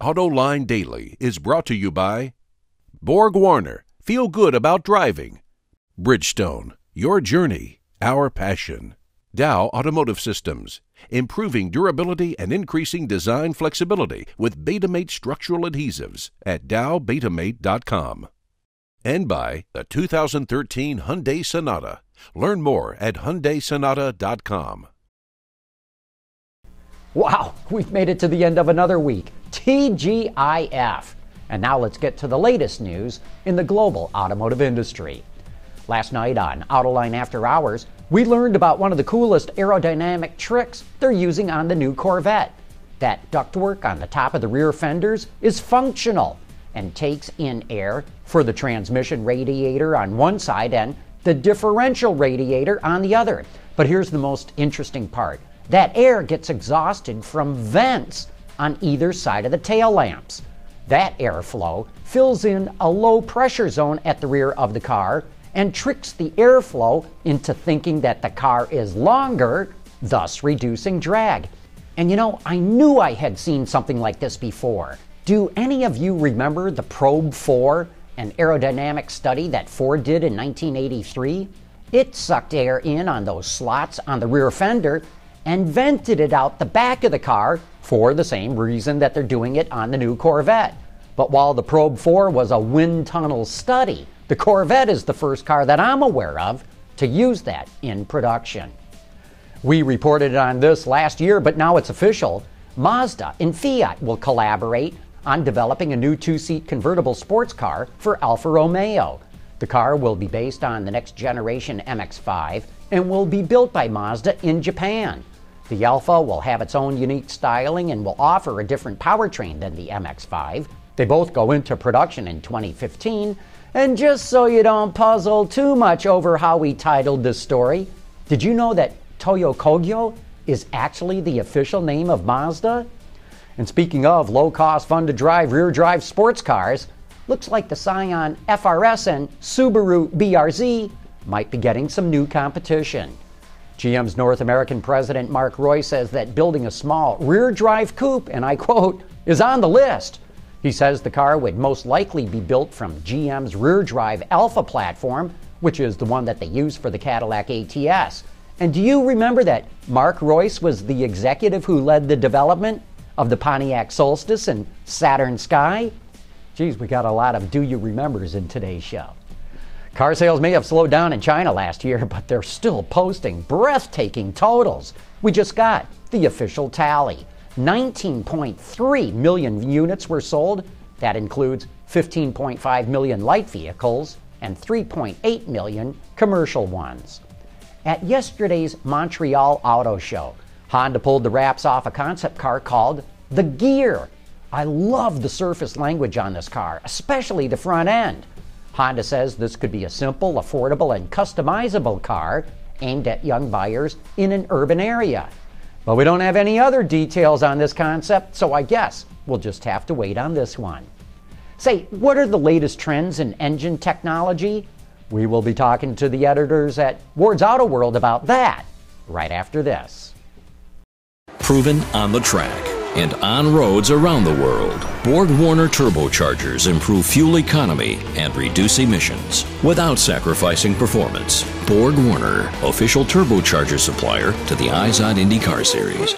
AutoLine Daily is brought to you by Borg Warner. Feel good about driving. Bridgestone. Your journey, our passion. Dow Automotive Systems. Improving durability and increasing design flexibility with Betamate structural adhesives at dowbetamate.com. And by the 2013 Hyundai Sonata. Learn more at hyundaisonata.com. Wow, we've made it to the end of another week. TGIF. And now let's get to the latest news in the global automotive industry. Last night on Autoline After Hours, we learned about one of the coolest aerodynamic tricks they're using on the new Corvette. That ductwork on the top of the rear fenders is functional and takes in air for the transmission radiator on one side and the differential radiator on the other. But here's the most interesting part that air gets exhausted from vents on either side of the tail lamps. That airflow fills in a low pressure zone at the rear of the car and tricks the airflow into thinking that the car is longer, thus reducing drag. And you know, I knew I had seen something like this before. Do any of you remember the Probe 4, an aerodynamic study that Ford did in 1983? It sucked air in on those slots on the rear fender and vented it out the back of the car for the same reason that they're doing it on the new Corvette. But while the Probe 4 was a wind tunnel study, the Corvette is the first car that I'm aware of to use that in production. We reported on this last year, but now it's official. Mazda and Fiat will collaborate on developing a new two seat convertible sports car for Alfa Romeo. The car will be based on the next generation MX5 and will be built by Mazda in Japan. The Alfa will have its own unique styling and will offer a different powertrain than the MX5. They both go into production in 2015. And just so you don't puzzle too much over how we titled this story, did you know that Toyo Kogyo is actually the official name of Mazda? And speaking of low cost, fun to drive rear drive sports cars, looks like the Scion FRS and Subaru BRZ might be getting some new competition. GM's North American president Mark Reuss says that building a small rear drive coupe, and I quote, is on the list. He says the car would most likely be built from GM's rear drive Alpha platform, which is the one that they use for the Cadillac ATS. And do you remember that Mark Reuss was the executive who led the development of the Pontiac Solstice and Saturn Sky? Geez, we got a lot of do you remembers in today's show. Car sales may have slowed down in China last year, but they're still posting breathtaking totals. We just got the official tally 19.3 million units were sold. That includes 15.5 million light vehicles and 3.8 million commercial ones. At yesterday's Montreal Auto Show, Honda pulled the wraps off a concept car called the Gear. I love the surface language on this car, especially the front end. Honda says this could be a simple, affordable, and customizable car aimed at young buyers in an urban area. But we don't have any other details on this concept, so I guess we'll just have to wait on this one. Say, what are the latest trends in engine technology? We will be talking to the editors at Ward's Auto World about that right after this. Proven on the track and on roads around the world. Borg Warner turbochargers improve fuel economy and reduce emissions without sacrificing performance. Borg Warner, official turbocharger supplier to the Izod Indy Car Series.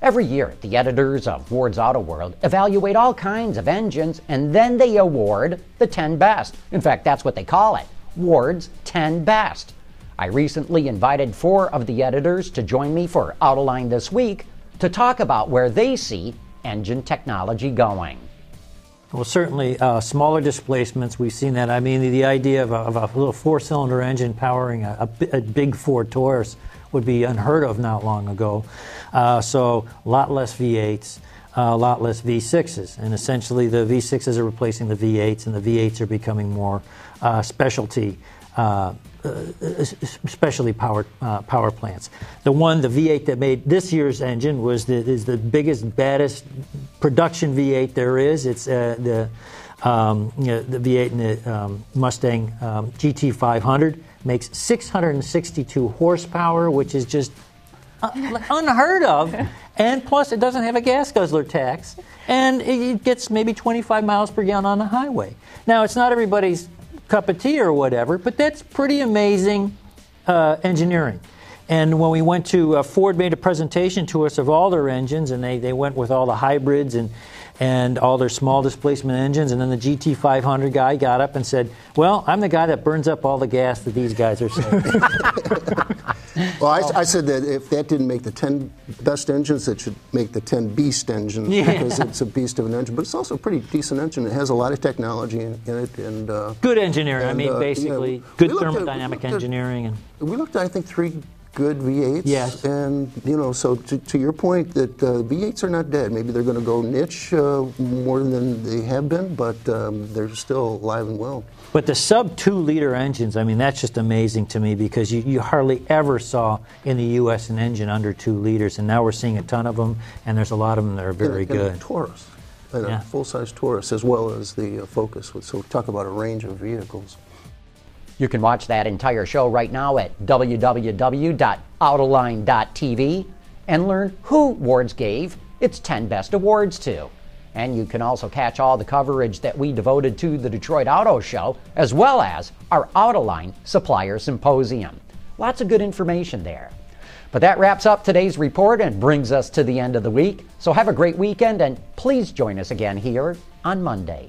Every year, the editors of Ward's Auto World evaluate all kinds of engines and then they award the 10 best. In fact, that's what they call it Ward's 10 Best. I recently invited four of the editors to join me for Autoline this week to talk about where they see engine technology going. Well, certainly uh, smaller displacements. We've seen that. I mean, the, the idea of a, of a little four-cylinder engine powering a, a, a, big Ford Taurus would be unheard of not long ago. Uh, so, a lot less V8s, uh, a lot less V6s, and essentially the V6s are replacing the V8s, and the V8s are becoming more uh, specialty uh, uh, especially power uh, power plants. The one, the V8 that made this year's engine, was the, is the biggest, baddest production V8 there is. It's uh, the um, you know, the V8 in the um, Mustang um, GT500 makes 662 horsepower, which is just unheard of. and plus it doesn't have a gas guzzler tax, and it gets maybe 25 miles per gallon on the highway. Now, it's not everybody's cup of tea or whatever, but that's pretty amazing uh, engineering. And when we went to uh, Ford, made a presentation to us of all their engines, and they, they went with all the hybrids and and all their small displacement engines. And then the GT500 guy got up and said, "Well, I'm the guy that burns up all the gas that these guys are saving." well, I, I, said that if that didn't make the 10 best engines, it should make the 10 beast engines yeah. because it's a beast of an engine. But it's also a pretty decent engine. It has a lot of technology in, in it and uh, good engineering. And, I mean, uh, basically, good thermodynamic at, engineering. and we looked at, I think, three good V8s. Yes. And, you know, so to, to your point that uh, V8s are not dead. Maybe they're going to go niche uh, more than they have been, but um, they're still alive and well. But the sub two liter engines, I mean, that's just amazing to me because you, you hardly ever saw in the U.S. an engine under two liters, and now we're seeing a ton of them, and there's a lot of them that are very good. And Taurus, and yeah. a full size Taurus, as well as the uh, Focus. So talk about a range of vehicles. You can watch that entire show right now at www.autoline.tv and learn who Wards gave its 10 best awards to. And you can also catch all the coverage that we devoted to the Detroit Auto Show, as well as our Autoline Supplier Symposium. Lots of good information there. But that wraps up today's report and brings us to the end of the week. So have a great weekend and please join us again here on Monday.